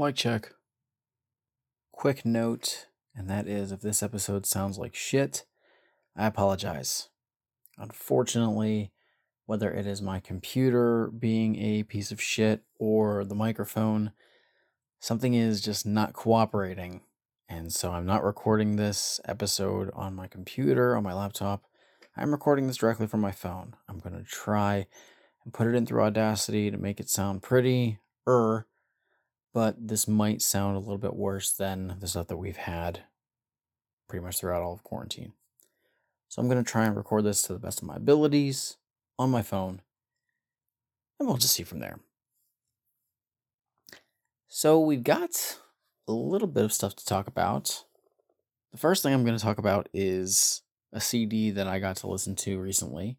Mic check. Quick note, and that is if this episode sounds like shit, I apologize. Unfortunately, whether it is my computer being a piece of shit or the microphone, something is just not cooperating. And so I'm not recording this episode on my computer, on my laptop. I'm recording this directly from my phone. I'm going to try and put it in through Audacity to make it sound pretty er but this might sound a little bit worse than the stuff that we've had pretty much throughout all of quarantine. So I'm going to try and record this to the best of my abilities on my phone, and we'll just see from there. So we've got a little bit of stuff to talk about. The first thing I'm going to talk about is a CD that I got to listen to recently.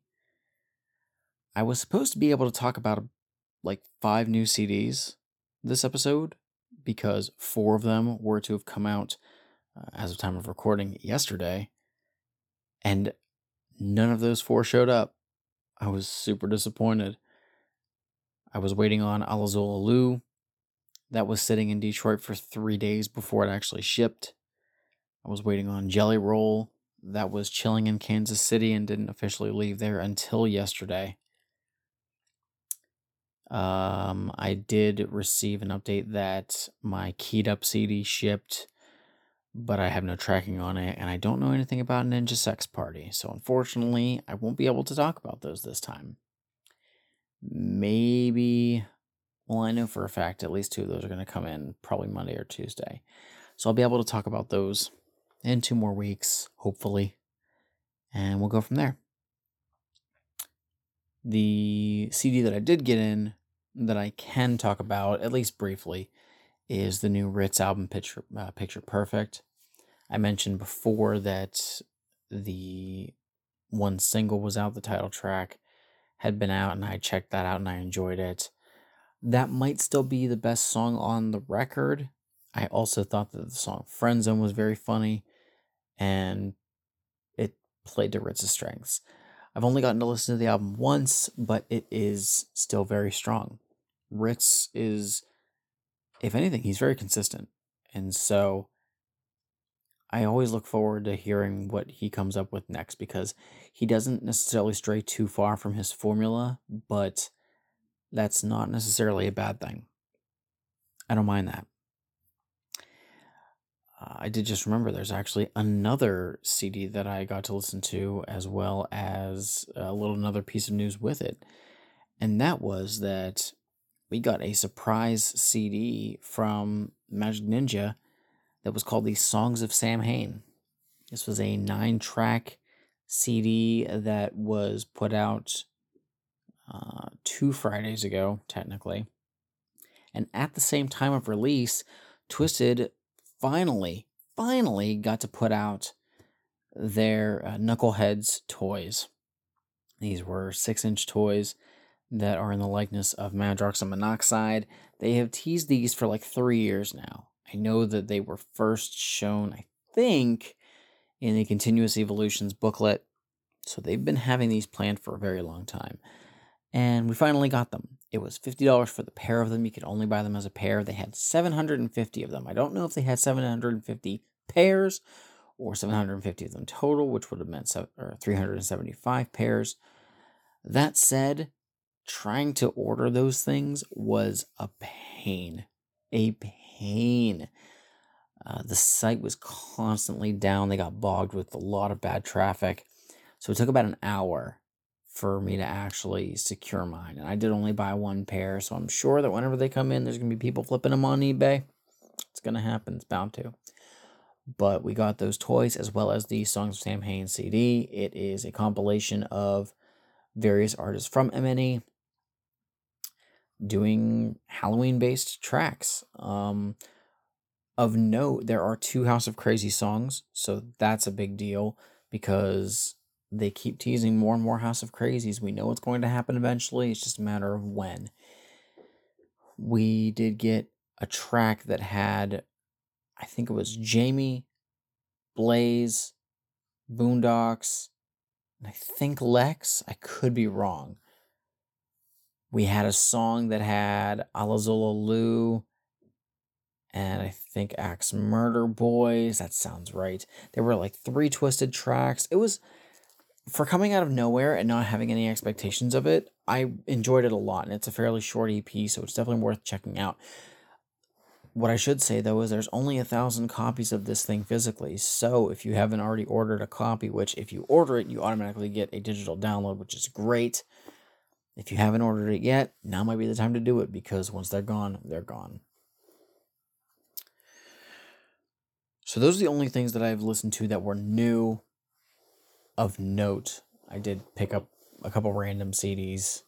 I was supposed to be able to talk about like five new CDs this episode because four of them were to have come out uh, as of time of recording yesterday, and none of those four showed up. I was super disappointed. I was waiting on Alla Xul Elu. That was sitting in Detroit for three days before it actually shipped. I was waiting on Jelly Roll. That was chilling in Kansas City and didn't officially leave there until yesterday. Um, I did receive an update that my keyed up CD shipped, but I have no tracking on it, and I don't know anything about Ninja Sex Party. So unfortunately, I won't be able to talk about those this time. Maybe, well, I know for a fact at least two of those are going to come in probably Monday or Tuesday. So I'll be able to talk about those in two more weeks, hopefully, and we'll go from there. The CD that I did get in that I can talk about, at least briefly, is the new Rittz album, Picture, uh, Picture Perfect. I mentioned before that the one single was out, the title track had been out, and I checked that out and I enjoyed it. That might still be the best song on the record. I also thought that the song Friend Zone was very funny and it played to Rittz's strengths. I've only gotten to listen to the album once, but it is still very strong. Rittz is, if anything, he's very consistent. And so I always look forward to hearing what he comes up with next because he doesn't necessarily stray too far from his formula, but that's not necessarily a bad thing. I don't mind that. Uh, I did just remember there's actually another CD that I got to listen to, as well as a little another piece of news with it. And that was that we got a surprise CD from Majik Ninja that was called the Songs of Samhain. This was a nine track CD that was put out uh, two Fridays ago, technically. And at the same time of release, Twiztid finally, finally got to put out their uh, Knuckleheads toys. These were six inch toys that are in the likeness of and Monoxide. They have teased these for like three years now. I know that they were first shown, I think, in the Continuous Evolutions booklet. So they've been having these planned for a very long time. And we finally got them. It was $50 for the pair of them. You could only buy them as a pair. They had 750 of them. I don't know if they had 750 pairs or 750 of them total, which would have meant 375 pairs. That said, trying to order those things was a pain. A pain. Uh, the site was constantly down. They got bogged with a lot of bad traffic. So it took about an hour for me to actually secure mine. And I did only buy one pair. So I'm sure that whenever they come in, there's going to be people flipping them on eBay. It's going to happen. It's bound to. But we got those toys as well as the Songs of Sam Samhain CD. It is a compilation of various artists from MNE doing Halloween based tracks. Um, of note, there are two House of Crazy songs, so that's a big deal because they keep teasing more and more House of Krazees. We know what's going to happen eventually, it's just a matter of when. We did get a track that had, I think it was Jamie, Blaze, Boondox, and I think Lex. I could be wrong. We had a song that had Alla Xul Elu and I think Axe Murder Boys. That sounds right. There were like three Twiztid tracks. It was for coming out of nowhere and not having any expectations of it. I enjoyed it a lot, and it's a fairly short EP, so it's definitely worth checking out. What I should say though is there's only a thousand copies of this thing physically. So if you haven't already ordered a copy, which if you order it, you automatically get a digital download, which is great. If you haven't ordered it yet, now might be the time to do it because once they're gone, they're gone. So those are the only things that I've listened to that were new of note. I did pick up a couple random CDs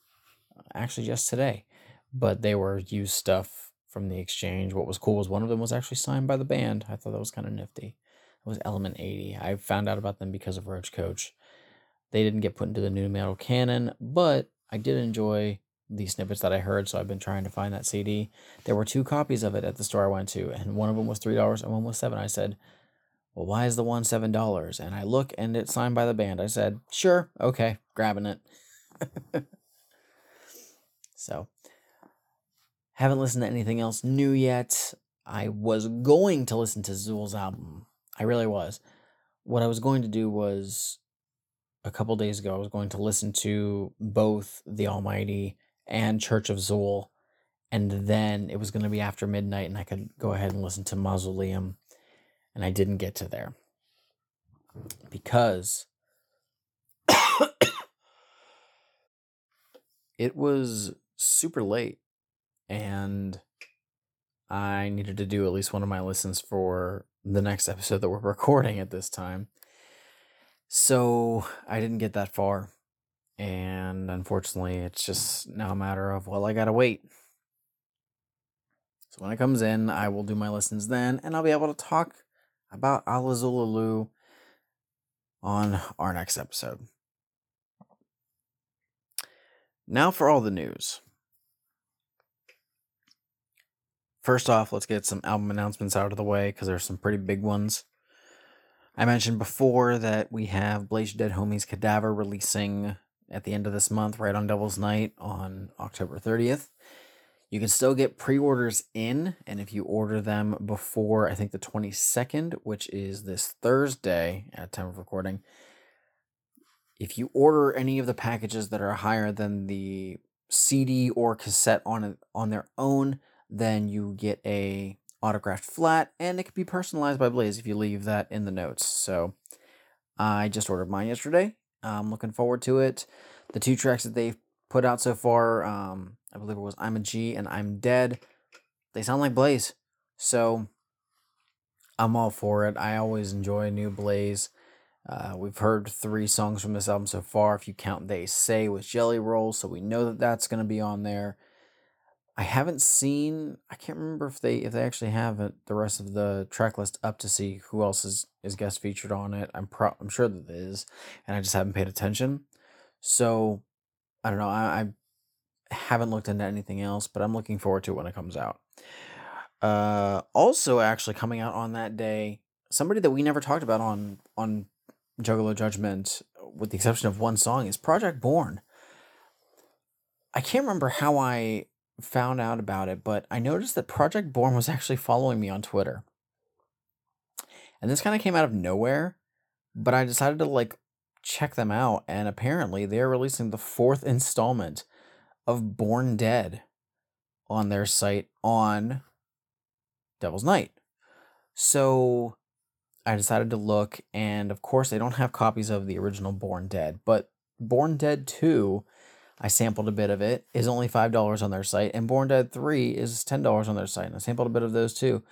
uh, actually just today, but they were used stuff from the exchange. What was cool was one of them was actually signed by the band. I thought that was kind of nifty. It was Element 80. I found out about them because of Roach Coach. They didn't get put into the nu metal canon, but I did enjoy the snippets that I heard, so I've been trying to find that CD. There were two copies of it at the store I went to, and one of them was three dollars and one was seven. I said, "Well, why is the one seven dollars?" And I look, and it's signed by the band. I said, "Sure, okay, grabbing it." so, haven't listened to anything else new yet. I was going to listen to Xul's album. I really was. What I was going to do was a couple days ago, I was going to listen to both The Almighty and Church of Xul. And then it was going to be after midnight, and I could go ahead and listen to Mausoleum. And I didn't get to there because it was super late and I needed to do at least one of my listens for the next episode that we're recording at this time. So I didn't get that far. And unfortunately, it's just now a matter of, well, I gotta wait. So when it comes in, I will do my listens then, and I'll be able to talk about Alla Xul Elu on our next episode. Now for all the news. First off, let's get some album announcements out of the way because there's some pretty big ones. I mentioned before that we have Blaze Dead Homies Cadaver releasing at the end of this month, right on Devil's Night on October 30th. You can still get pre orders in, and if you order them before, I think the 22nd, which is this Thursday at time of recording, if you order any of the packages that are higher than the CD or cassette on on their own, then you get a autographed flat, and it can be personalized by Blaze if you leave that in the notes. So I just ordered mine yesterday. I'm looking forward to it. The two tracks that they've put out so far, um, I believe it was I'm a G and I'm Dead. They sound like Blaze. So I'm all for it. I always enjoy a new Blaze. Uh, we've heard three songs from this album so far, if you count They Say with Jelly Roll, so we know that that's going to be on there. I haven't seen. I can't remember if they if they actually have it, the rest of the track list up to see who else is is guest featured on it. I'm pro. I'm sure that it is, and I just haven't paid attention. So I don't know. I, I haven't looked into anything else, but I'm looking forward to it when it comes out. Uh, also, actually coming out on that day, somebody that we never talked about on on Juggalo Judgment, with the exception of one song, is Project Born. I can't remember how I found out about it, but I noticed that Project Born was actually following me on Twitter. And this kind of came out of nowhere, but I decided to like check them out and apparently they're releasing the fourth installment of Born Dead on their site on Devil's Night. So I decided to look and of course they don't have copies of the original Born Dead, but Born Dead 2 I sampled a bit of it, is only $5 on their site, and Born Dead 3 is $10 on their site. And I sampled a bit of those too.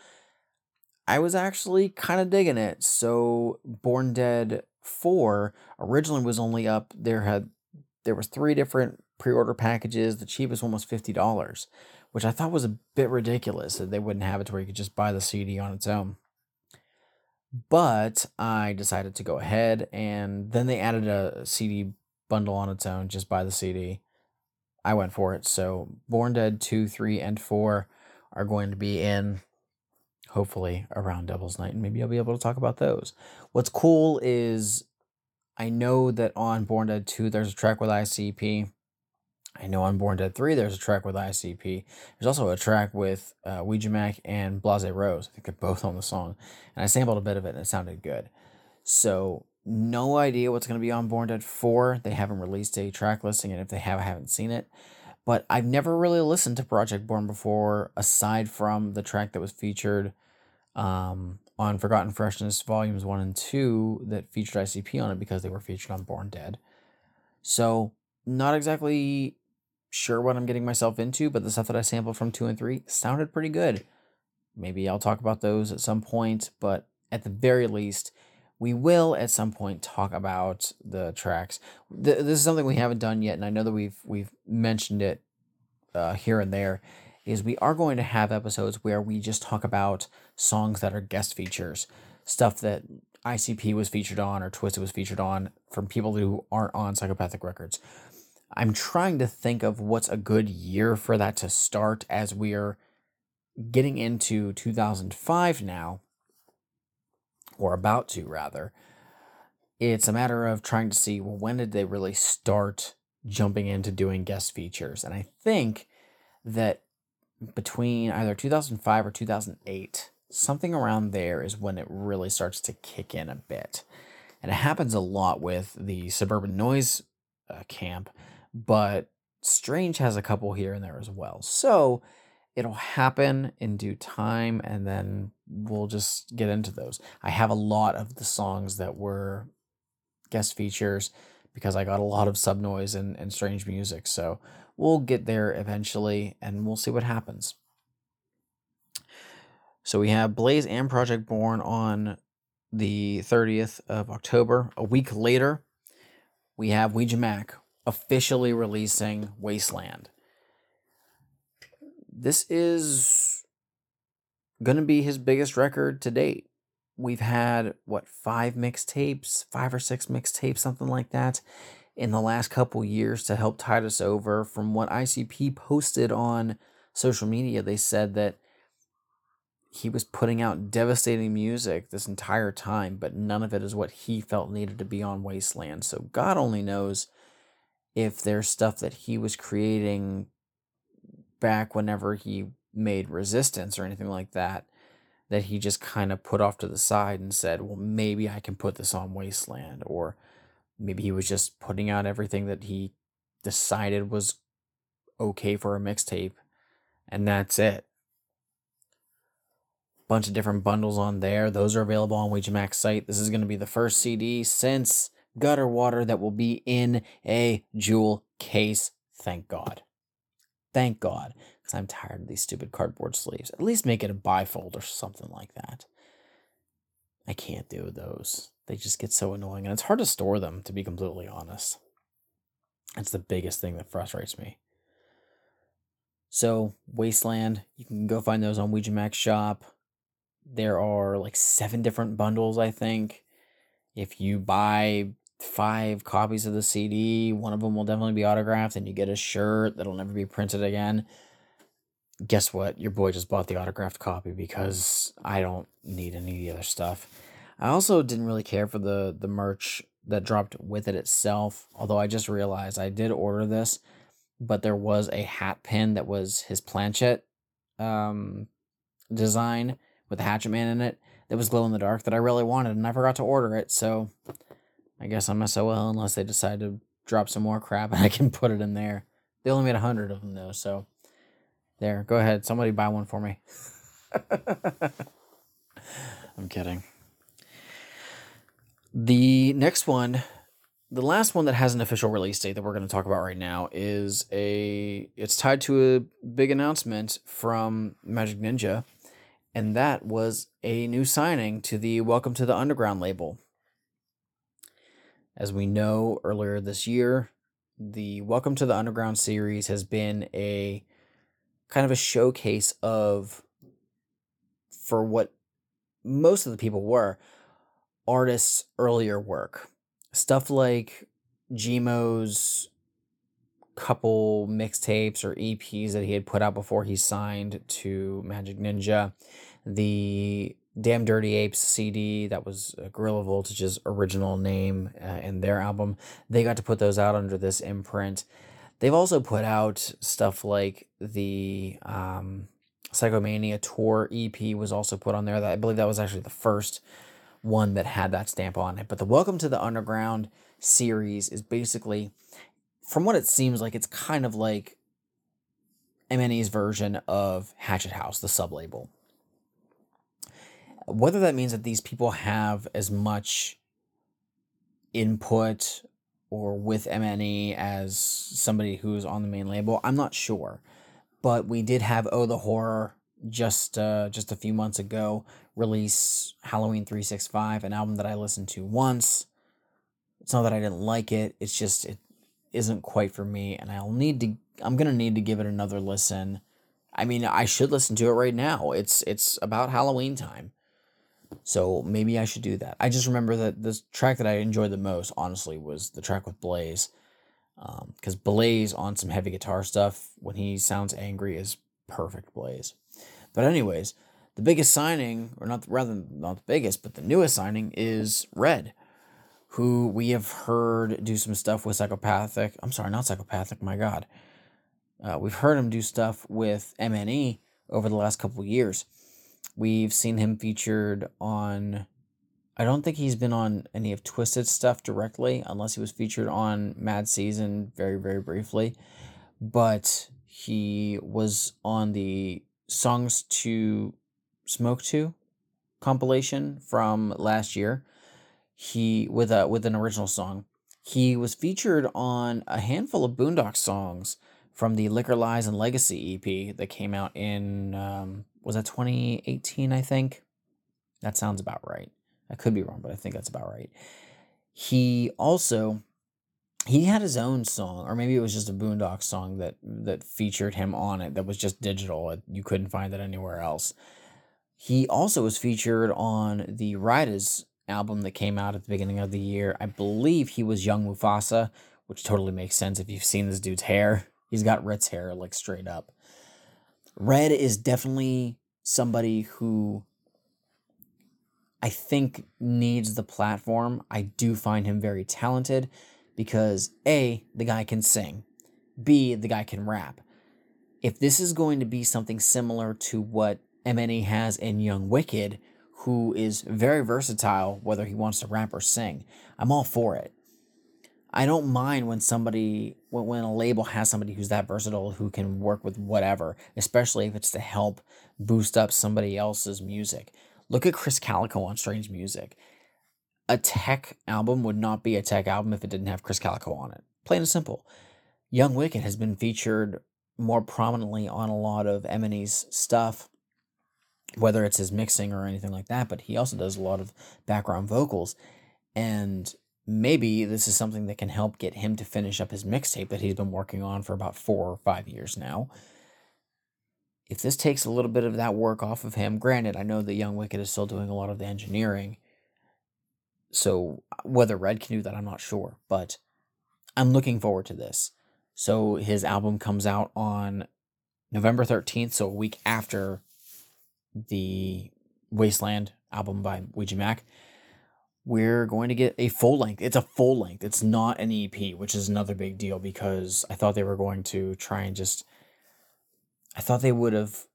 I was actually kind of digging it. So Born Dead 4 originally was only up there had there was three different pre-order packages. The cheapest one was $50, which I thought was a bit ridiculous that they wouldn't have it to where you could just buy the CD on its own. But I decided to go ahead and then they added a CD bundle on its own, just buy the CD. I went for it. So Born Dead 2, 3, and 4 are going to be in hopefully around Devil's Night, and maybe I'll be able to talk about those. What's cool is I know that on Born Dead 2 there's a track with ICP. I know on Born Dead 3 there's a track with ICP. There's also a track with uh, Ouija Macc and Blase Rose. I think they're both on the song. And I sampled a bit of it and it sounded good. So, no idea what's going to be on Born Dead 4. They haven't released a track listing, and if they have, I haven't seen it. But I've never really listened to Project Born before, aside from the track that was featured um, on Forgotten Freshness Volumes 1 and 2 that featured ICP on it because they were featured on Born Dead. So, not exactly sure what I'm getting myself into, but the stuff that I sampled from 2 and 3 sounded pretty good. Maybe I'll talk about those at some point, but at the very least, we will at some point talk about the tracks. this is something we haven't done yet, and I know that we've we've mentioned it uh, here and there. Is we are going to have episodes where we just talk about songs that are guest features, stuff that ICP was featured on or Twiztid was featured on from people who aren't on Psychopathic Records. I'm trying to think of what's a good year for that to start as we're getting into 2005 now, or about to rather. It's a matter of trying to see well, when did they really start jumping into doing guest features? And I think that between either 2005 or 2008, something around there is when it really starts to kick in a bit. And it happens a lot with the suburban noise uh, camp, but Strange has a couple here and there as well. So it'll happen in due time, and then we'll just get into those. I have a lot of the songs that were guest features because I got a lot of sub noise and, and strange music. So we'll get there eventually and we'll see what happens. So we have Blaze and Project Born on the 30th of October. A week later, we have Ouija Macc officially releasing Wasteland. This is going to be his biggest record to date. We've had, what, five mixtapes, five or six mixtapes, something like that, in the last couple years to help tide us over. From what ICP posted on social media, they said that he was putting out devastating music this entire time, but none of it is what he felt needed to be on Wasteland. So God only knows if there's stuff that he was creating back whenever he made Resistance or anything like that, that he just kind of put off to the side and said, well, maybe I can put this on Wasteland. Or maybe he was just putting out everything that he decided was okay for a mixtape, and that's it bunch of different bundles on there. Those are available on Ouija site. This is going to be the first CD since Gutter Water that will be in a jewel case. Thank God. Thank God. I'm tired of these stupid cardboard sleeves. At least make it a bifold or something like that. I can't do those. They just get so annoying. And it's hard to store them, to be completely honest. That's the biggest thing that frustrates me. So, Wasteland, you can go find those on Ouija Macc's shop. There are like seven different bundles, I think. If you buy five copies of the CD, one of them will definitely be autographed, and you get a shirt that'll never be printed again. Guess what? Your boy just bought the autographed copy because I don't need any of the other stuff. I also didn't really care for the the merch that dropped with it itself, although I just realized I did order this, but there was a hat pin that was his planchette um, design with the Hatchet Man in it that was glow in the dark that I really wanted, and I forgot to order it. So I guess I'm SOL unless they decide to drop some more crap and I can put it in there. They only made a hundred of them though, so there. Go ahead, somebody buy one for me. I'm kidding. The next one, the last one that has an official release date that we're going to talk about right now is a. It's tied to a big announcement from Majik Ninja and that was a new signing to the Welcome to the Underground label. As we know, earlier this year, the Welcome to the Underground series has been a kind of a showcase of, for what most of the people were, artists' earlier work. Stuff like Gmo's couple mixtapes or EPs that he had put out before he signed to Majik Ninja. The Damn Dirty Apes CD, that was Gorilla Voltage's original name uh, in their album. They got to put those out under this imprint. They've also put out stuff like the um, Psychomania Tour EP was also put on there. That I believe that was actually the first one that had that stamp on it. But the Welcome to the Underground series is basically, from what it seems like, it's kind of like MNE's version of Hatchet House, the sub label. Whether that means that these people have as much input or with MNE as somebody who's on the main label, I'm not sure. But we did have Oh the Horror just uh, just a few months ago release Halloween 365, an album that I listened to once. It's not that I didn't like it, it's just it isn't quite for me and I'll need to I'm to need to give it another listen. I mean, I should listen to it right now. It's it's about Halloween time. So maybe I should do that. I just remember that the track that I enjoyed the most, honestly, was the track with Blaze. Because um, Blaze on some heavy guitar stuff, when he sounds angry, is perfect Blaze. But, anyways, the biggest signing, or not rather not the biggest, but the newest signing is Red, who we have heard do some stuff with Psychopathic. I'm sorry, not Psychopathic, my God. Uh, we've heard him do stuff with MNE over the last couple years. We've seen him featured on. I don't think he's been on any of Twiztid stuff directly, unless he was featured on Mad Season very, very briefly. But he was on the Songs to Smoke to compilation from last year. He with a with an original song. He was featured on a handful of Boondox songs from the Liquor Lies and Legacy EP that came out in um, was that 2018 I think. That sounds about right. I could be wrong, but I think that's about right. He also he had his own song, or maybe it was just a Boondox song that that featured him on it. That was just digital. You couldn't find it anywhere else. He also was featured on the Riders album that came out at the beginning of the year. I believe he was Young Mufasa, which totally makes sense if you've seen this dude's hair. He's got Rittz hair, like straight up. Red is definitely somebody who I think needs the platform. I do find him very talented because A, the guy can sing, B, the guy can rap. If this is going to be something similar to what MNE has in Young Wicked, who is very versatile, whether he wants to rap or sing, I'm all for it. I don't mind when somebody when, when a label has somebody who's that versatile who can work with whatever, especially if it's to help boost up somebody else's music. Look at Krizz Kaliko on Strange Music. A tech album would not be a tech album if it didn't have Krizz Kaliko on it. Plain and simple. Young Wicked has been featured more prominently on a lot of MNE's stuff, whether it's his mixing or anything like that, but he also does a lot of background vocals. And maybe this is something that can help get him to finish up his mixtape that he's been working on for about four or five years now. If this takes a little bit of that work off of him, granted, I know that Young Wicked is still doing a lot of the engineering. So whether Red can do that, I'm not sure. But I'm looking forward to this. So his album comes out on November 13th, so a week after the Wasteland album by Ouija Macc we're going to get a full length. It's a full length. It's not an EP, which is another big deal because I thought they were going to try and just I thought they would have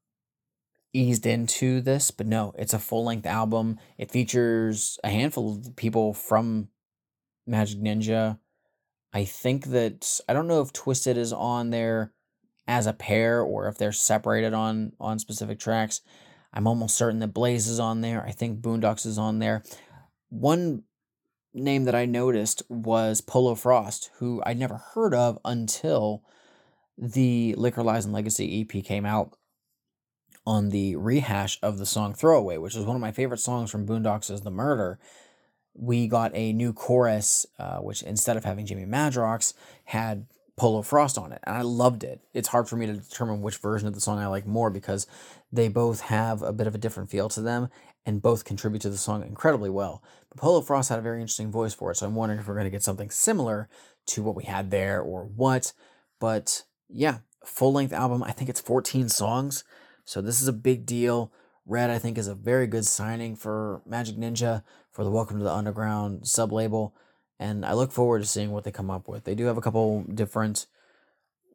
eased into this, but no, it's a full length album. It features a handful of people from Majik Ninja. I think that I don't know if Twiztid is on there as a pair or if they're separated on on specific tracks. I'm almost certain that Blaze is on there. I think Boondox is on there. One name that I noticed was Polo Frost, who I'd never heard of until the Liquor Lies and Legacy EP came out on the rehash of the song Throwaway, which is one of my favorite songs from Boondox is The Murder. We got a new chorus, uh, which instead of having Jamie Madrox, had Polo Frost on it, and I loved it. It's hard for me to determine which version of the song I like more because they both have a bit of a different feel to them, and both contribute to the song incredibly well. But Polo Frost had a very interesting voice for it, so I'm wondering if we're going to get something similar to what we had there or what. But yeah, full length album. I think it's 14 songs, so this is a big deal. Red, I think, is a very good signing for Majik Ninja for the Welcome to the Underground sub label, and I look forward to seeing what they come up with. They do have a couple different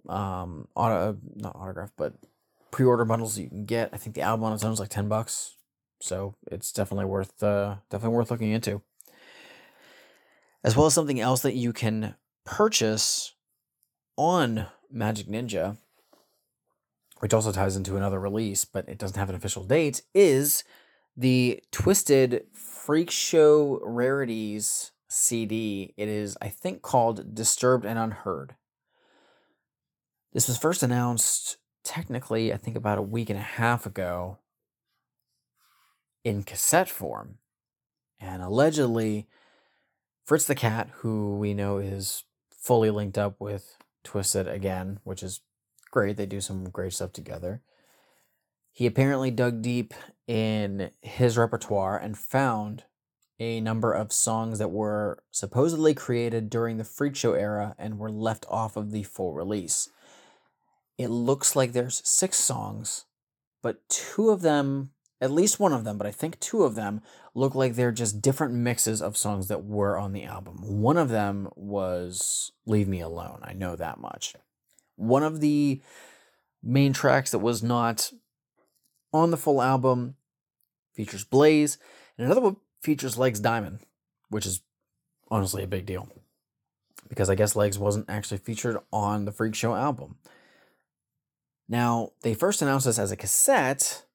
um auto not autograph but pre-order bundles you can get. I think the album on its own is like ten bucks, so it's definitely worth uh definitely worth looking into. As well as something else that you can purchase on Majik Ninja, which also ties into another release, but it doesn't have an official date, is the Twiztid Freak Show Rarities CD. It is, I think, called Disturbed and Unheard. This was first announced technically, I think, about a week and a half ago in cassette form. And allegedly, Fritz the Cat, who we know is fully linked up with Twiztid again, which is great. They do some great stuff together. He apparently dug deep in his repertoire and found a number of songs that were supposedly created during the Freak Show era and were left off of the full release. It looks like there's six songs, but two of them, at least one of them, but I think two of them look like they're just different mixes of songs that were on the album. One of them was Leave Me Alone. I know that much. One of the main tracks that was not on the full album features Blaze, and another one features Legs Diamond, which is honestly a big deal because I guess Legs wasn't actually featured on the Freak Show album. Now, they first announced this as a cassette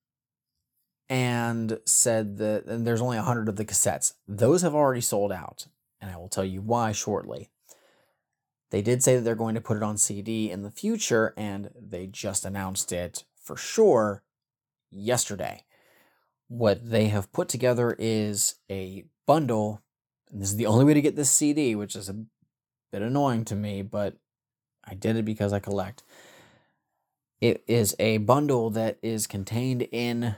and said that and there's only 100 of the cassettes. Those have already sold out, and I will tell you why shortly. They did say that they're going to put it on CD in the future, and they just announced it for sure yesterday. What they have put together is a bundle, and this is the only way to get this CD, which is a bit annoying to me, but I did it because I collect. It is a bundle that is contained in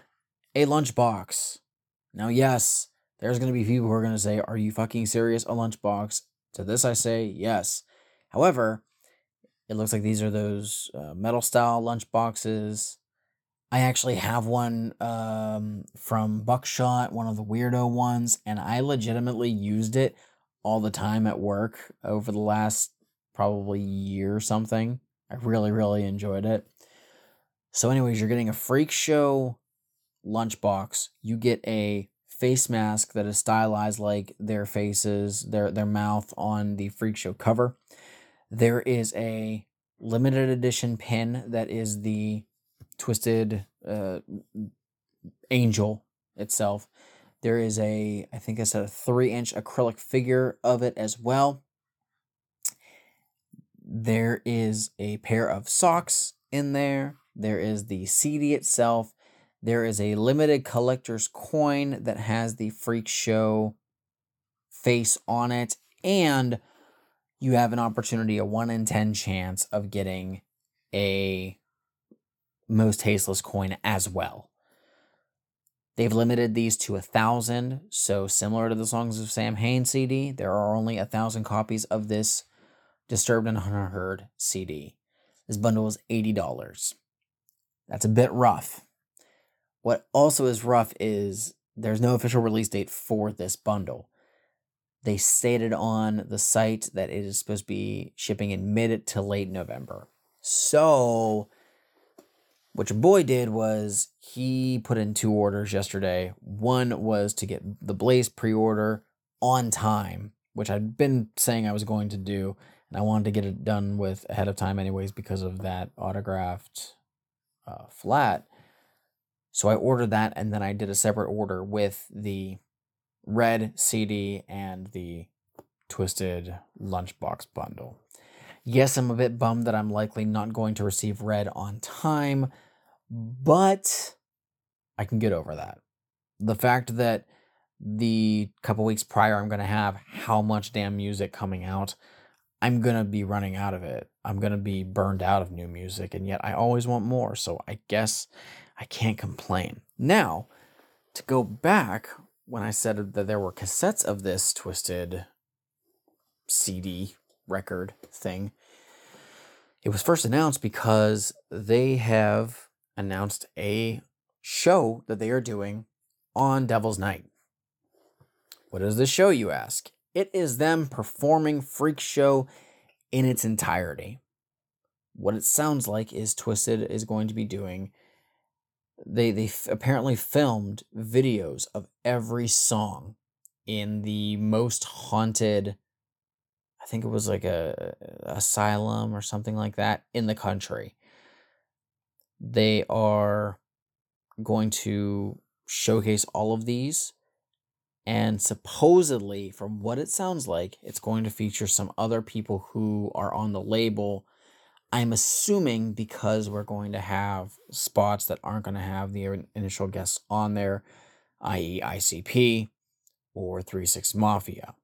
a lunchbox. Now, yes, there's going to be people who are going to say, Are you fucking serious? A lunchbox? To this, I say, Yes. However, it looks like these are those uh, metal style lunch boxes. I actually have one um, from Buckshot, one of the weirdo ones, and I legitimately used it all the time at work over the last probably year or something. I really, really enjoyed it. So, anyways, you're getting a freak show lunchbox. You get a face mask that is stylized like their faces, their their mouth on the freak show cover. There is a limited edition pin that is the Twiztid uh, angel itself. There is a, I think it's a three inch acrylic figure of it as well. There is a pair of socks in there. There is the CD itself. There is a limited collector's coin that has the Freak Show face on it. And you have an opportunity, a 1 in 10 chance of getting a Mostasteless coin as well. They've limited these to a thousand, so similar to the Songs of Samhain CD, there are only a thousand copies of this Disturbed and Unheard CD. This bundle is $80. That's a bit rough. What also is rough is there's no official release date for this bundle. They stated on the site that it is supposed to be shipping in mid to late November. So, what your boy did was he put in two orders yesterday. One was to get the Blaze pre order on time, which I'd been saying I was going to do, and I wanted to get it done with ahead of time, anyways, because of that autographed uh, flat. So I ordered that and then I did a separate order with the red CD and the Twiztid lunchbox bundle. Yes, I'm a bit bummed that I'm likely not going to receive red on time, but I can get over that. The fact that the couple weeks prior I'm going to have how much damn music coming out I'm going to be running out of it. I'm going to be burned out of new music, and yet I always want more. So I guess I can't complain. Now, to go back when I said that there were cassettes of this Twiztid CD record thing, it was first announced because they have announced a show that they are doing on Devil's Night. What is this show, you ask? It is them performing Freak Show in its entirety. what it sounds like is Twiztid is going to be doing. They they f- apparently filmed videos of every song in the most haunted I think it was like a asylum or something like that in the country. They are going to showcase all of these and supposedly from what it sounds like it's going to feature some other people who are on the label i'm assuming because we're going to have spots that aren't going to have the initial guests on there i.e icp or 36 mafia.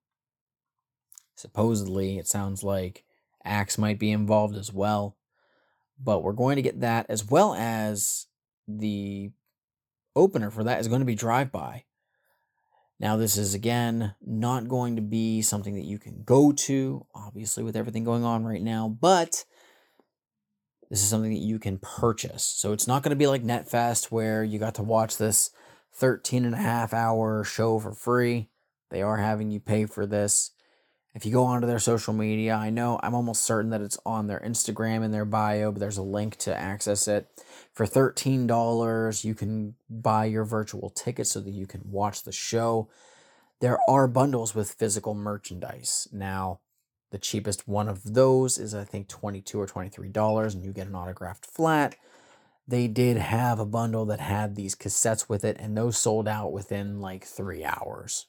Supposedly it sounds like axe might be involved as well but we're going to get that as well as the opener for that is going to be drive by. Now, this is again not going to be something that you can go to, obviously, with everything going on right now, but this is something that you can purchase. So it's not going to be like NetFest where you got to watch this 13 and a half hour show for free. They are having you pay for this. If you go onto their social media, I know I'm almost certain that it's on their Instagram in their bio, but there's a link to access it. For $13, you can buy your virtual ticket so that you can watch the show. There are bundles with physical merchandise. Now, the cheapest one of those is I think 22 or $23 and you get an autographed flat. They did have a bundle that had these cassettes with it and those sold out within like 3 hours.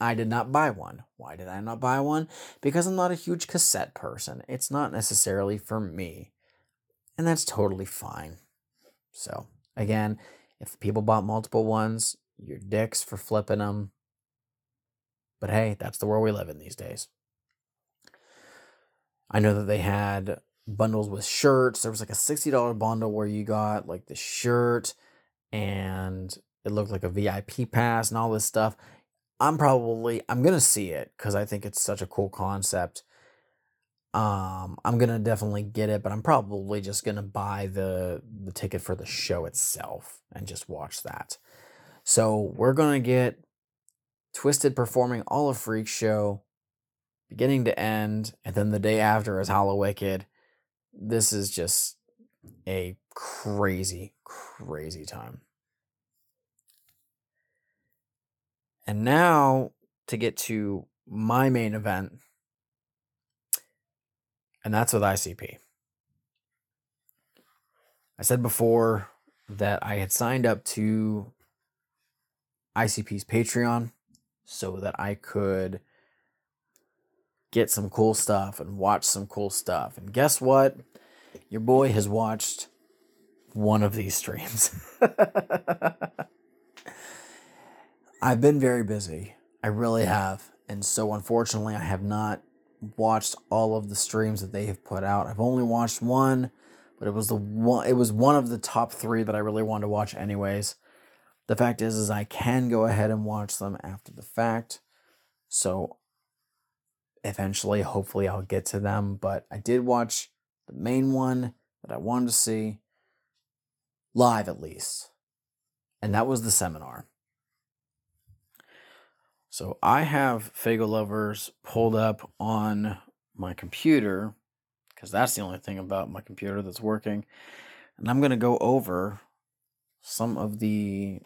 I did not buy one. Why did I not buy one? Because I'm not a huge cassette person. It's not necessarily for me. And that's totally fine. So, again, if people bought multiple ones, you're dicks for flipping them. But hey, that's the world we live in these days. I know that they had bundles with shirts. There was like a $60 bundle where you got like the shirt and it looked like a VIP pass and all this stuff. I'm probably I'm gonna see it because I think it's such a cool concept. Um, I'm gonna definitely get it, but I'm probably just gonna buy the the ticket for the show itself and just watch that. So we're gonna get Twiztid performing all of Freak Show, beginning to end, and then the day after is Hallowicked. This is just a crazy, crazy time. And now to get to my main event, and that's with ICP. I said before that I had signed up to ICP's Patreon so that I could get some cool stuff and watch some cool stuff. And guess what? Your boy has watched one of these streams. I've been very busy. I really have. And so unfortunately, I have not watched all of the streams that they have put out. I've only watched one, but it was the one it was one of the top 3 that I really wanted to watch anyways. The fact is is I can go ahead and watch them after the fact. So eventually hopefully I'll get to them, but I did watch the main one that I wanted to see live at least. And that was the seminar. So I have Faygo Lovers pulled up on my computer because that's the only thing about my computer that's working. And I'm going to go over some of the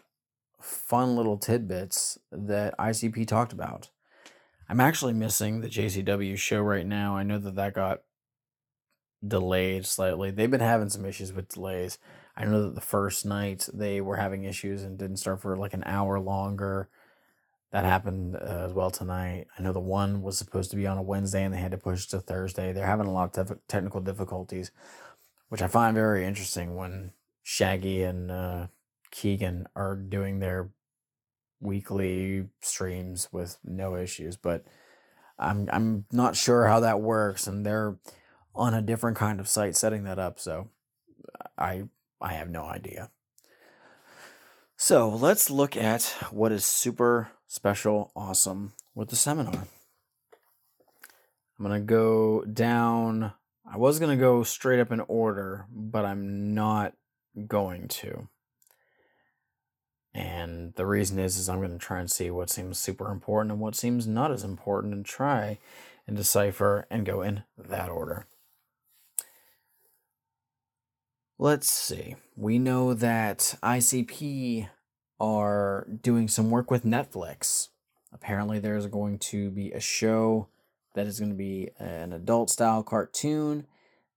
fun little tidbits that ICP talked about. I'm actually missing the JCW show right now. I know that that got delayed slightly. They've been having some issues with delays. I know that the first night they were having issues and didn't start for like an hour longer that happened uh, as well tonight. I know the one was supposed to be on a Wednesday and they had to push to Thursday. They're having a lot of tef- technical difficulties, which I find very interesting when Shaggy and uh, Keegan are doing their weekly streams with no issues. But I'm I'm not sure how that works, and they're on a different kind of site setting that up. So I I have no idea. So let's look at what is super special, awesome with the seminar. I'm going to go down. I was going to go straight up in order, but I'm not going to. And the reason is is I'm going to try and see what seems super important and what seems not as important and try and decipher and go in that order. Let's see. We know that ICP are doing some work with Netflix. Apparently, there's going to be a show that is going to be an adult style cartoon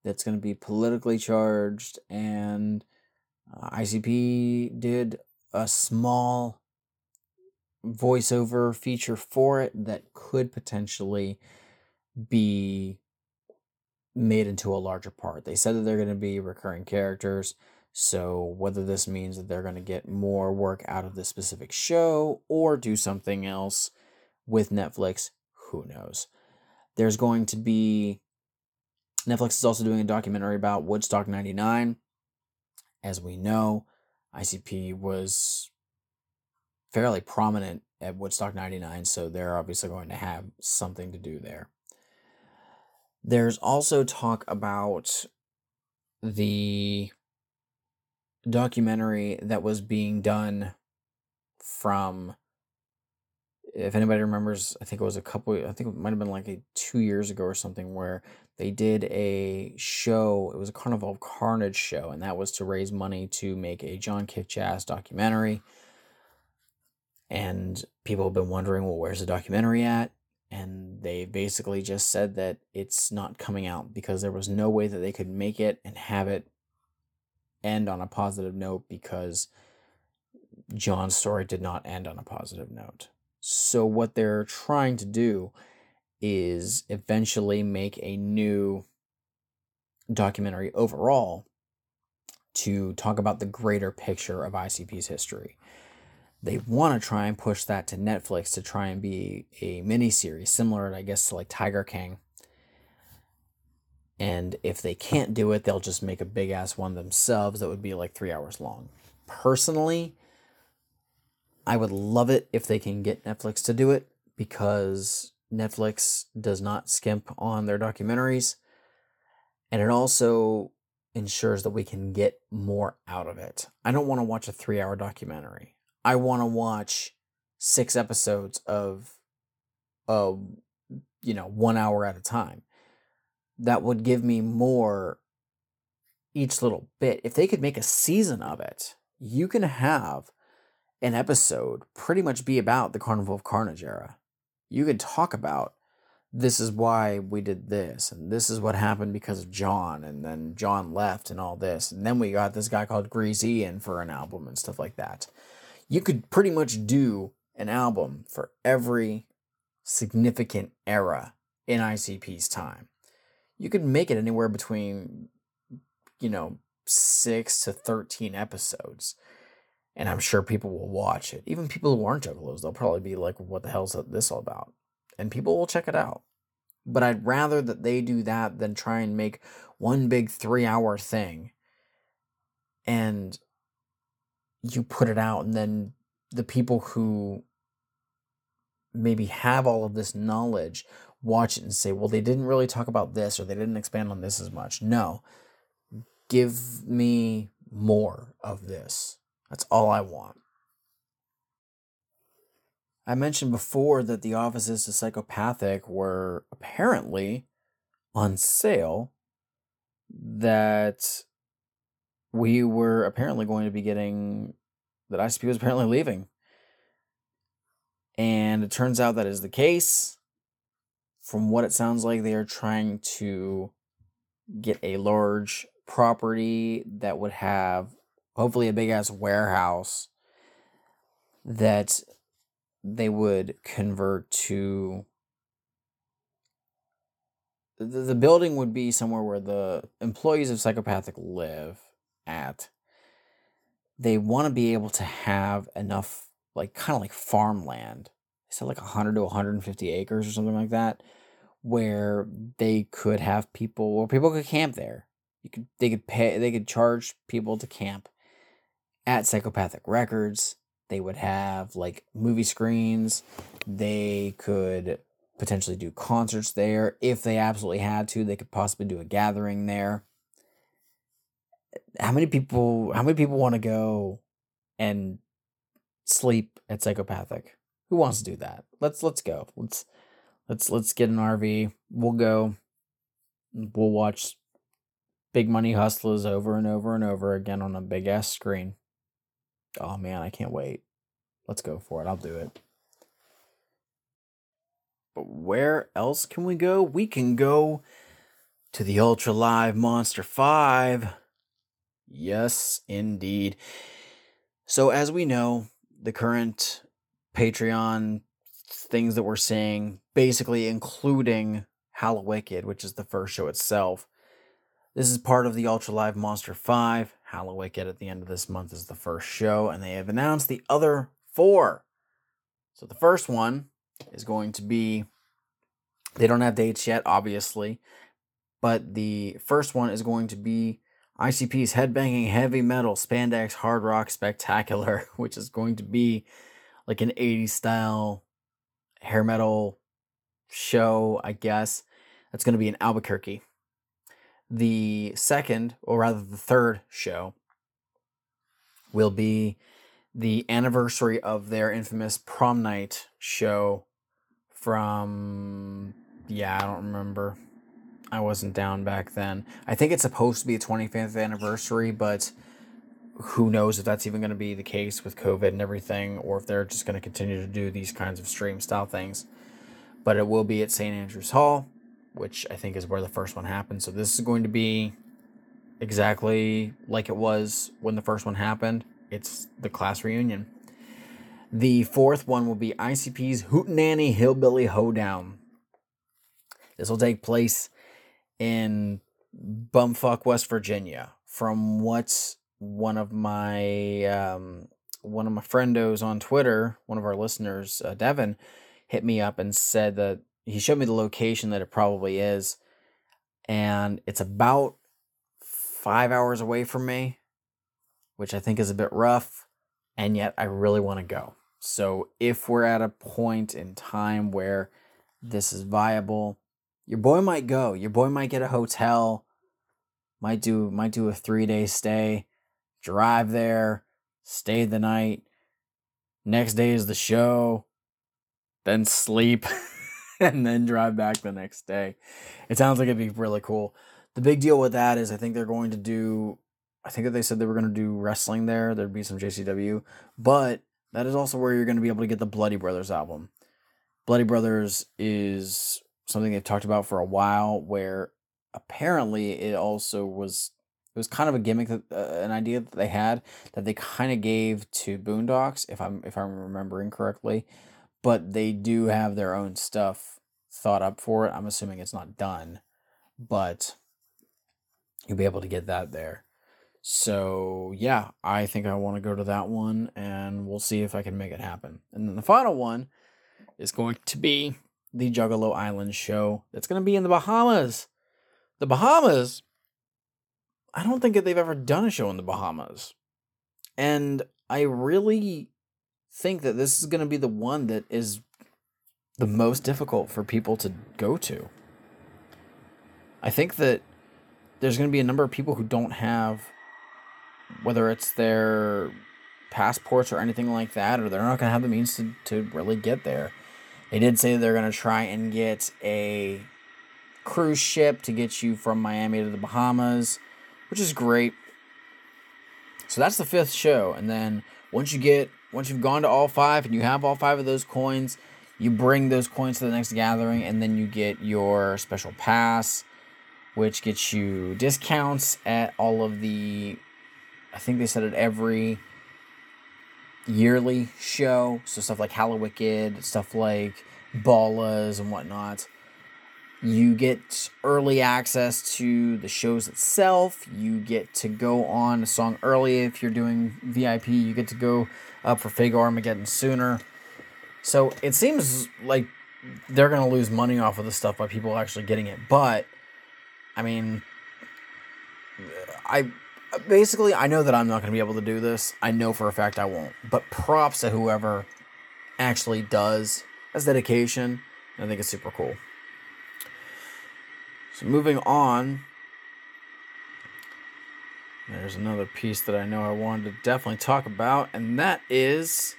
that's going to be politically charged. And uh, ICP did a small voiceover feature for it that could potentially be made into a larger part. They said that they're going to be recurring characters. So, whether this means that they're going to get more work out of this specific show or do something else with Netflix, who knows? There's going to be. Netflix is also doing a documentary about Woodstock 99. As we know, ICP was fairly prominent at Woodstock 99, so they're obviously going to have something to do there. There's also talk about the documentary that was being done from if anybody remembers i think it was a couple i think it might have been like a two years ago or something where they did a show it was a carnival carnage show and that was to raise money to make a john Kickjazz documentary and people have been wondering well where's the documentary at and they basically just said that it's not coming out because there was no way that they could make it and have it end on a positive note because John's story did not end on a positive note. So, what they're trying to do is eventually make a new documentary overall to talk about the greater picture of ICP's history. They want to try and push that to Netflix to try and be a mini series, similar, I guess, to like Tiger King and if they can't do it, they'll just make a big ass one themselves that would be like three hours long. Personally, I would love it if they can get Netflix to do it because Netflix does not skimp on their documentaries. And it also ensures that we can get more out of it. I don't want to watch a three hour documentary. I want to watch six episodes of, of, you know, one hour at a time that would give me more each little bit. If they could make a season of it, you can have an episode pretty much be about the Carnival of Carnage era. You could talk about this is why we did this, and this is what happened because of John, and then John left, and all this. And then we got this guy called Greasy in for an album and stuff like that. You could pretty much do an album for every significant era in ICP's time you could make it anywhere between you know 6 to 13 episodes and i'm sure people will watch it even people who aren't juggalos they'll probably be like what the hell's this all about and people will check it out but i'd rather that they do that than try and make one big three hour thing and you put it out and then the people who maybe have all of this knowledge watch it and say, well, they didn't really talk about this or they didn't expand on this as much. No. Give me more of this. That's all I want. I mentioned before that the offices to psychopathic were apparently on sale, that we were apparently going to be getting, that ICP was apparently leaving. And it turns out that is the case from what it sounds like, they are trying to get a large property that would have hopefully a big ass warehouse that they would convert to the, the building would be somewhere where the employees of psychopathic live at. They want to be able to have enough like kind of like farmland. They said like 100 to 150 acres or something like that where they could have people or people could camp there. You could they could pay they could charge people to camp at psychopathic records. They would have like movie screens. They could potentially do concerts there. If they absolutely had to, they could possibly do a gathering there. How many people how many people want to go and sleep at psychopathic? Who wants to do that? Let's let's go. Let's let's let's get an RV. We'll go. We'll watch Big Money Hustlas over and over and over again on a big ass screen. Oh man, I can't wait. Let's go for it. I'll do it. But where else can we go? We can go to the Ultra Live Monster 5. Yes, indeed. So, as we know, the current Patreon things that we're seeing, basically including Hallowicked, which is the first show itself. This is part of the Ultra Live Monster 5. Hallowicked at the end of this month is the first show, and they have announced the other four. So the first one is going to be, they don't have dates yet, obviously, but the first one is going to be ICP's Headbanging Heavy Metal Spandex Hard Rock Spectacular, which is going to be like an 80s style hair metal show, I guess. That's going to be in Albuquerque. The second, or rather the third show, will be the anniversary of their infamous prom night show from, yeah, I don't remember. I wasn't down back then. I think it's supposed to be a 25th anniversary, but who knows if that's even going to be the case with COVID and everything, or if they're just going to continue to do these kinds of stream style things. But it will be at St. Andrews Hall, which I think is where the first one happened. So this is going to be exactly like it was when the first one happened. It's the class reunion. The fourth one will be ICP's Hootenanny Hillbilly Hoedown. This will take place in bumfuck West Virginia. From what one of my um, one of my friendos on Twitter, one of our listeners, uh, Devin, hit me up and said that he showed me the location that it probably is, and it's about five hours away from me, which I think is a bit rough, and yet I really want to go. So if we're at a point in time where this is viable, your boy might go. Your boy might get a hotel, might do might do a three day stay drive there, stay the night. Next day is the show, then sleep, and then drive back the next day. It sounds like it'd be really cool. The big deal with that is I think they're going to do I think that they said they were going to do wrestling there. There'd be some JCW, but that is also where you're going to be able to get the Bloody Brothers album. Bloody Brothers is something they've talked about for a while where apparently it also was it was kind of a gimmick that uh, an idea that they had that they kind of gave to Boondox, if I'm if I'm remembering correctly. But they do have their own stuff thought up for it. I'm assuming it's not done, but you'll be able to get that there. So yeah, I think I want to go to that one, and we'll see if I can make it happen. And then the final one is going to be the Juggalo Island show. That's going to be in the Bahamas. The Bahamas I don't think that they've ever done a show in the Bahamas. And I really think that this is going to be the one that is the most difficult for people to go to. I think that there's going to be a number of people who don't have, whether it's their passports or anything like that, or they're not going to have the means to, to really get there. They did say they're going to try and get a cruise ship to get you from Miami to the Bahamas which is great. So that's the fifth show, and then once you get once you've gone to all five and you have all five of those coins, you bring those coins to the next gathering, and then you get your special pass, which gets you discounts at all of the. I think they said at every yearly show, so stuff like Hallowicked, stuff like Ballas and whatnot. You get early access to the shows itself. You get to go on a song early if you're doing VIP. You get to go up for Faygo Armageddon sooner. So it seems like they're going to lose money off of this stuff by people actually getting it. But, I mean, I basically I know that I'm not going to be able to do this. I know for a fact I won't. But props to whoever actually does. That's dedication. I think it's super cool. So moving on, there's another piece that I know I wanted to definitely talk about, and that is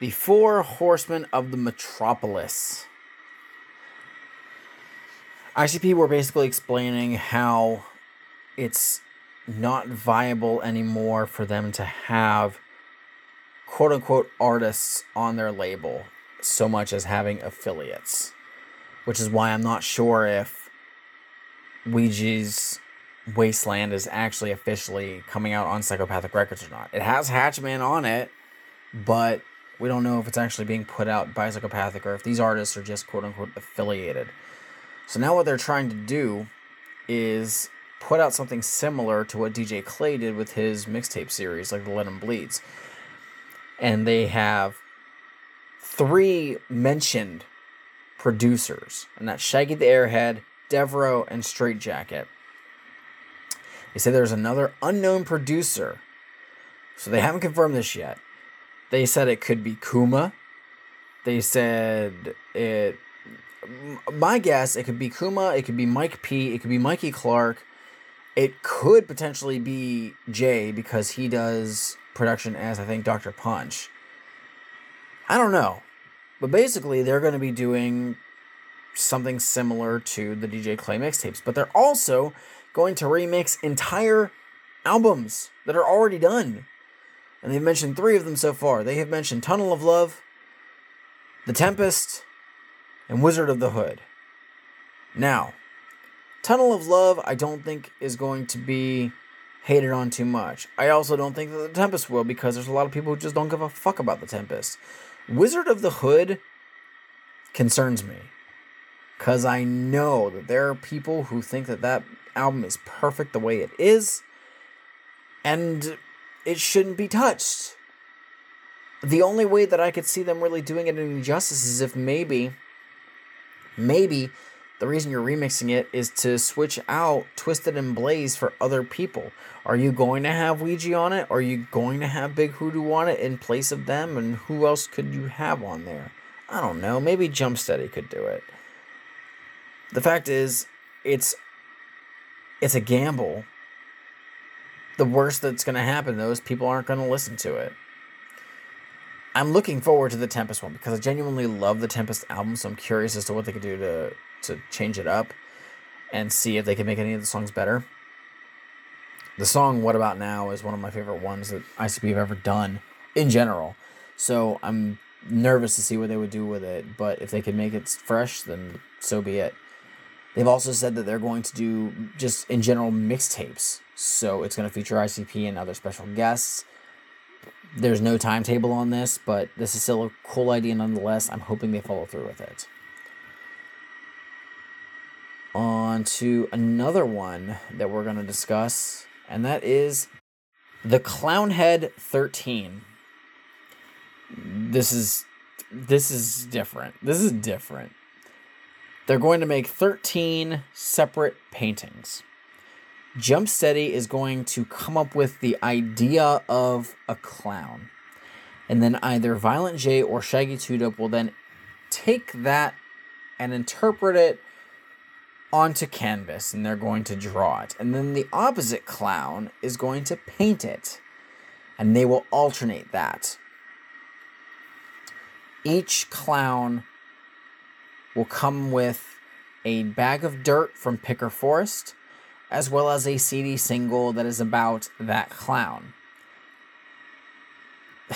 the Four Horsemen of the Metropolis. ICP were basically explaining how it's not viable anymore for them to have quote unquote artists on their label so much as having affiliates, which is why I'm not sure if Ouija's Wasteland is actually officially coming out on Psychopathic Records or not. It has Hatchman on it, but we don't know if it's actually being put out by Psychopathic or if these artists are just quote unquote affiliated. So now what they're trying to do is put out something similar to what DJ Clay did with his mixtape series, like the Let 'Em Bleeds. And they have three mentioned producers, and that's Shaggy the Airhead, Devereaux, and Straight Jacket. They said there's another unknown producer. So they haven't confirmed this yet. They said it could be Kuma. They said it. My guess, it could be Kuma, it could be Mike P, it could be Mikey Clark. It could potentially be Jay because he does production as, I think, Dr. Punch. I don't know. But basically, they're going to be doing something similar to the DJ Clay mixtapes, but they're also going to remix entire albums that are already done. And they've mentioned three of them so far. They have mentioned Tunnel of Love, The Tempest, and Wizard of the Hood. Now, Tunnel of Love, I don't think is going to be hated on too much. I also don't think that The Tempest will because there's a lot of people who just don't give a fuck about The Tempest. Wizard of the Hood concerns me because I know that there are people who think that that album is perfect the way it is and it shouldn't be touched. The only way that I could see them really doing it any justice is if maybe, maybe the reason you're remixing it is to switch out Twiztid and Blaze for other people. Are you going to have Ouija on it? Are you going to have Big Hoodoo on it in place of them? And who else could you have on there? I don't know. Maybe Jumpsteady could do it. The fact is, it's it's a gamble the worst that's going to happen though is people aren't going to listen to it. I'm looking forward to the Tempest one because I genuinely love the Tempest album, so I'm curious as to what they could do to to change it up and see if they can make any of the songs better. The song What About Now is one of my favorite ones that ICP have ever done in general. So I'm nervous to see what they would do with it, but if they can make it fresh, then so be it. They've also said that they're going to do just in general mixtapes. So it's going to feature ICP and other special guests. There's no timetable on this, but this is still a cool idea nonetheless. I'm hoping they follow through with it. On to another one that we're going to discuss, and that is the Clownhead 13. This is this is different. This is different. They're going to make 13 separate paintings. Jumpsteady is going to come up with the idea of a clown. And then either Violent J or Shaggy 2 Dope will then take that and interpret it onto canvas and they're going to draw it. And then the opposite clown is going to paint it. And they will alternate that. Each clown will come with a bag of dirt from Picker Forest, as well as a CD single that is about that clown.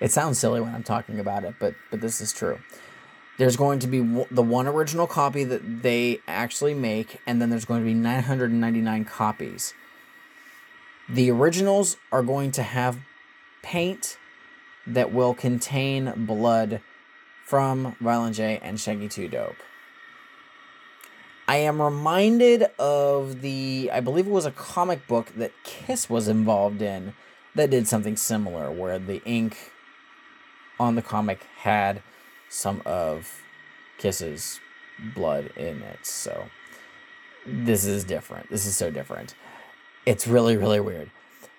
it sounds silly when I'm talking about it, but but this is true. There's going to be w- the one original copy that they actually make, and then there's going to be 999 copies. The originals are going to have paint that will contain blood from Violent J and Shaggy 2 Dope. I am reminded of the, I believe it was a comic book that Kiss was involved in that did something similar, where the ink on the comic had some of Kiss's blood in it. So this is different. This is so different. It's really, really weird.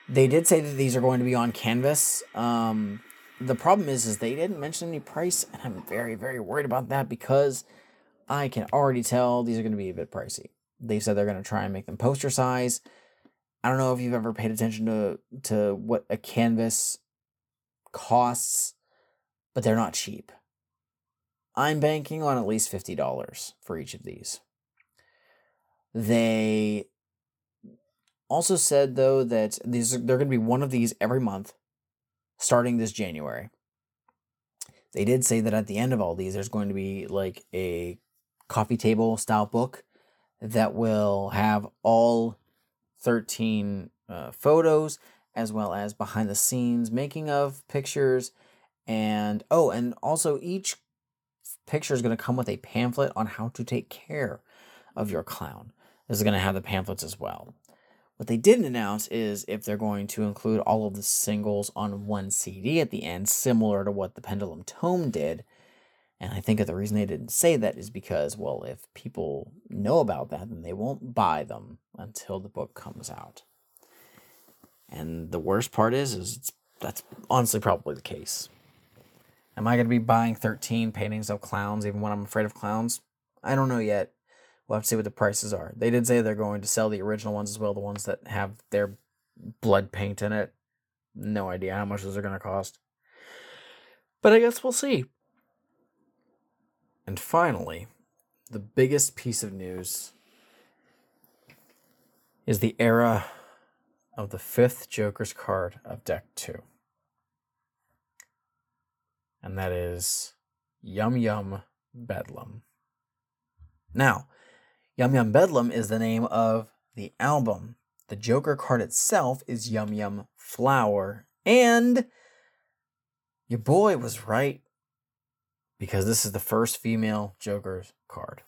They did say that these are going to be on canvas. Um, the problem is is they didn't mention any price and i'm very very worried about that because i can already tell these are going to be a bit pricey. They said they're going to try and make them poster size. I don't know if you've ever paid attention to to what a canvas costs but they're not cheap. I'm banking on at least $50 for each of these. They also said though that these they're going to be one of these every month starting this January. They did say that at the end of all these there's going to be like a coffee table style book that will have all 13 uh, photos as well as behind the scenes making of pictures. And oh and also each picture is going to come with a pamphlet on how to take care of your clown. This is going to have the pamphlets as well what they didn't announce is if they're going to include all of the singles on one cd at the end similar to what the pendulum tome did and i think the reason they didn't say that is because well if people know about that then they won't buy them until the book comes out and the worst part is, is that's honestly probably the case. Am I going to be buying 13 paintings of clowns even when I'm afraid of clowns? I don't know yet. We'll have to see what the prices are. They did say they're going to sell the original ones as well, the ones that have their blood paint in it. No idea how much those are going to cost. But I guess we'll see. And finally, the biggest piece of news is the era of the fifth Joker's card of deck two. And that is Yum Yum Bedlam. Now, Yum Yum Bedlam is the name of the album. The Joker card itself is Yum Yum Flower. And your boy was right because this is the first female Joker's card.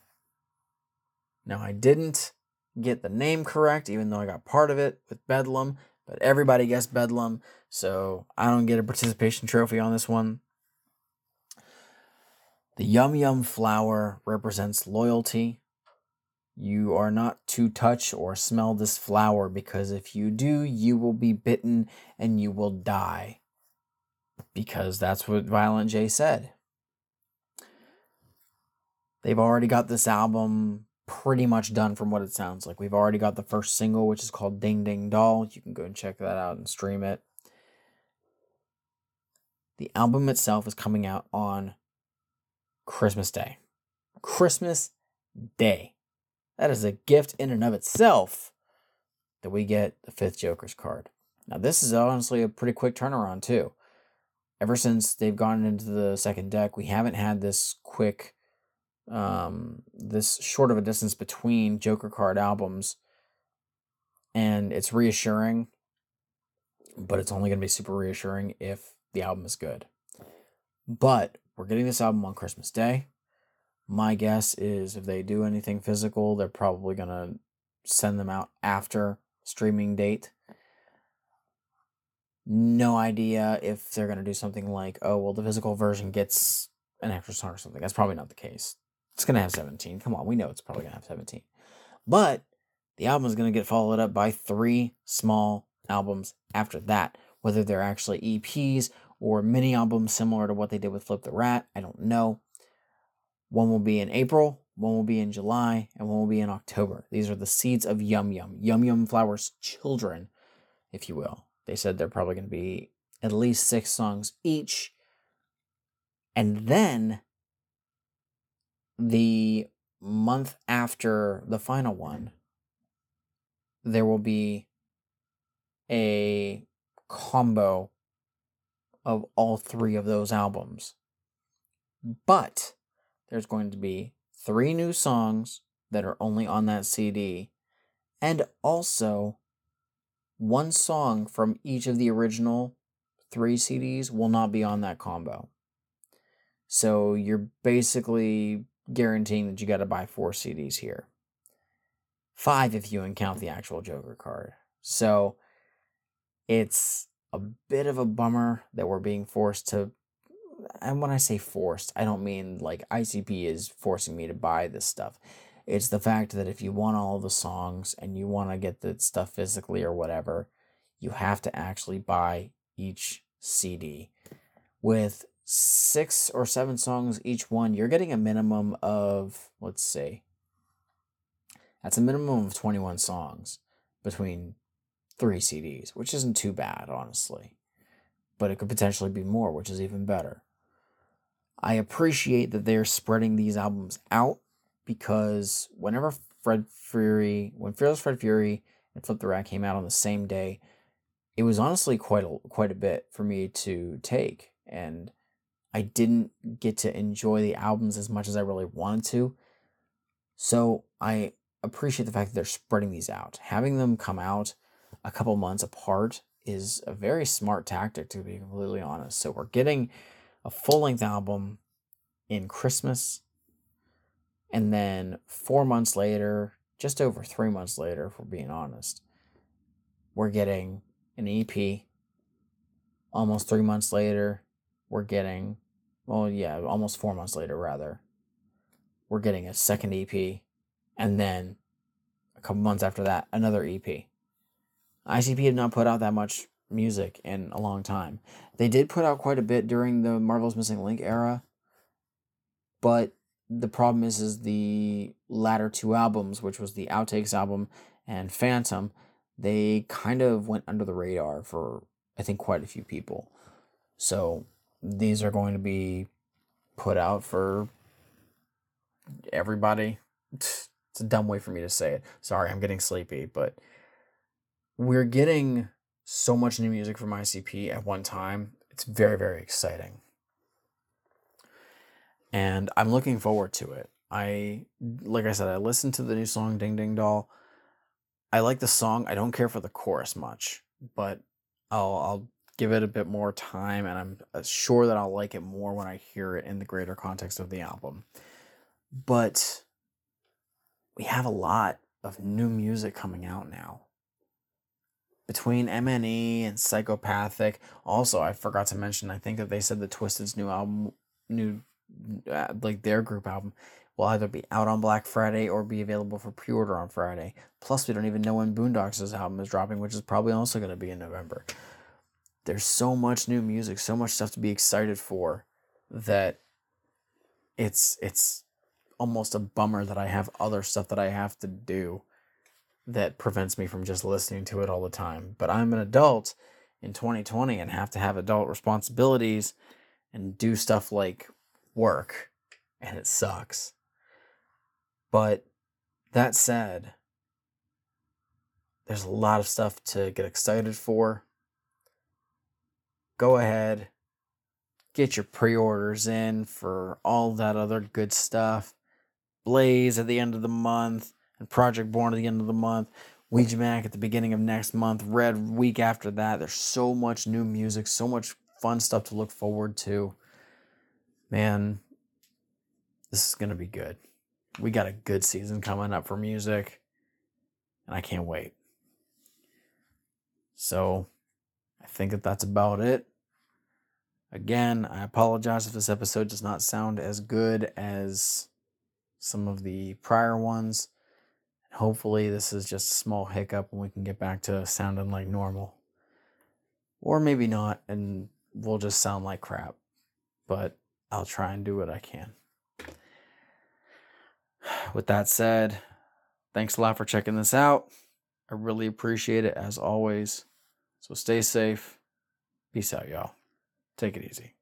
Now, I didn't get the name correct, even though I got part of it with Bedlam, but everybody guessed Bedlam, so I don't get a participation trophy on this one. The Yum Yum flower represents loyalty. You are not to touch or smell this flower because if you do, you will be bitten and you will die. Because that's what Violent J said. They've already got this album pretty much done from what it sounds like. We've already got the first single, which is called Ding Ding Doll. You can go and check that out and stream it. The album itself is coming out on Christmas Day. Christmas Day. That is a gift in and of itself that we get the fifth Joker's card. Now, this is honestly a pretty quick turnaround, too. Ever since they've gone into the second deck, we haven't had this quick um, this short of a distance between Joker card albums, and it's reassuring, but it's only going to be super reassuring if the album is good. But we're getting this album on Christmas Day. My guess is if they do anything physical, they're probably going to send them out after streaming date. No idea if they're going to do something like, oh, well, the physical version gets an extra song or something. That's probably not the case. It's going to have 17. Come on, we know it's probably going to have 17. But the album is going to get followed up by three small albums after that. Whether they're actually EPs or mini albums similar to what they did with Flip the Rat, I don't know. One will be in April, one will be in July, and one will be in October. These are the seeds of Yum Yum, Yum Yum Flowers children, if you will. They said they're probably going to be at least six songs each. And then the month after the final one, there will be a combo of all three of those albums. But there's going to be three new songs that are only on that CD, and also one song from each of the original three CDs will not be on that combo. So you're basically guaranteeing that you got to buy four CDs here. Five if you count the actual Joker card. So it's a bit of a bummer that we're being forced to. And when I say forced, I don't mean like ICP is forcing me to buy this stuff. It's the fact that if you want all the songs and you want to get the stuff physically or whatever, you have to actually buy each CD. With six or seven songs each one, you're getting a minimum of, let's see, that's a minimum of 21 songs between three CDs, which isn't too bad, honestly. But it could potentially be more, which is even better. I appreciate that they're spreading these albums out because whenever Fred Fury, when Fearless Fred Fury and Flip the Rat came out on the same day, it was honestly quite a quite a bit for me to take, and I didn't get to enjoy the albums as much as I really wanted to. So I appreciate the fact that they're spreading these out. Having them come out a couple months apart is a very smart tactic, to be completely honest. So we're getting a full length album in Christmas, and then four months later, just over three months later, if we're being honest, we're getting an EP. Almost three months later, we're getting, well, yeah, almost four months later, rather, we're getting a second EP. And then a couple months after that, another EP. ICP had not put out that much music in a long time. They did put out quite a bit during the Marvelous Missing Link era, but the problem is is the latter two albums, which was the Outtakes album and Phantom, they kind of went under the radar for I think quite a few people. So these are going to be put out for everybody. It's a dumb way for me to say it. Sorry, I'm getting sleepy, but we're getting so much new music from ICP at one time. It's very, very exciting. And I'm looking forward to it. I, like I said, I listened to the new song Ding Ding Doll. I like the song. I don't care for the chorus much, but I'll, I'll give it a bit more time and I'm uh, sure that I'll like it more when I hear it in the greater context of the album. But we have a lot of new music coming out now. Between MNE and Psychopathic, also I forgot to mention. I think that they said the Twiztid's new album, new uh, like their group album, will either be out on Black Friday or be available for pre-order on Friday. Plus, we don't even know when Boondox' album is dropping, which is probably also going to be in November. There's so much new music, so much stuff to be excited for that it's it's almost a bummer that I have other stuff that I have to do that prevents me from just listening to it all the time. But I'm an adult in 2020 and have to have adult responsibilities and do stuff like work, and it sucks. But that said, there's a lot of stuff to get excited for. Go ahead, get your pre orders in for all that other good stuff. Blaze at the end of the month, and Project Born at the end of the month. Ouija Macc at the beginning of next month, Red week after that. There's so much new music, so much fun stuff to look forward to. Man, this is going to be good. We got a good season coming up for music, and I can't wait. So, I think that that's about it. Again, I apologize if this episode does not sound as good as some of the prior ones. Hopefully, this is just a small hiccup and we can get back to sounding like normal. Or maybe not, and we'll just sound like crap. But I'll try and do what I can. With that said, thanks a lot for checking this out. I really appreciate it as always. So stay safe. Peace out, y'all. Take it easy.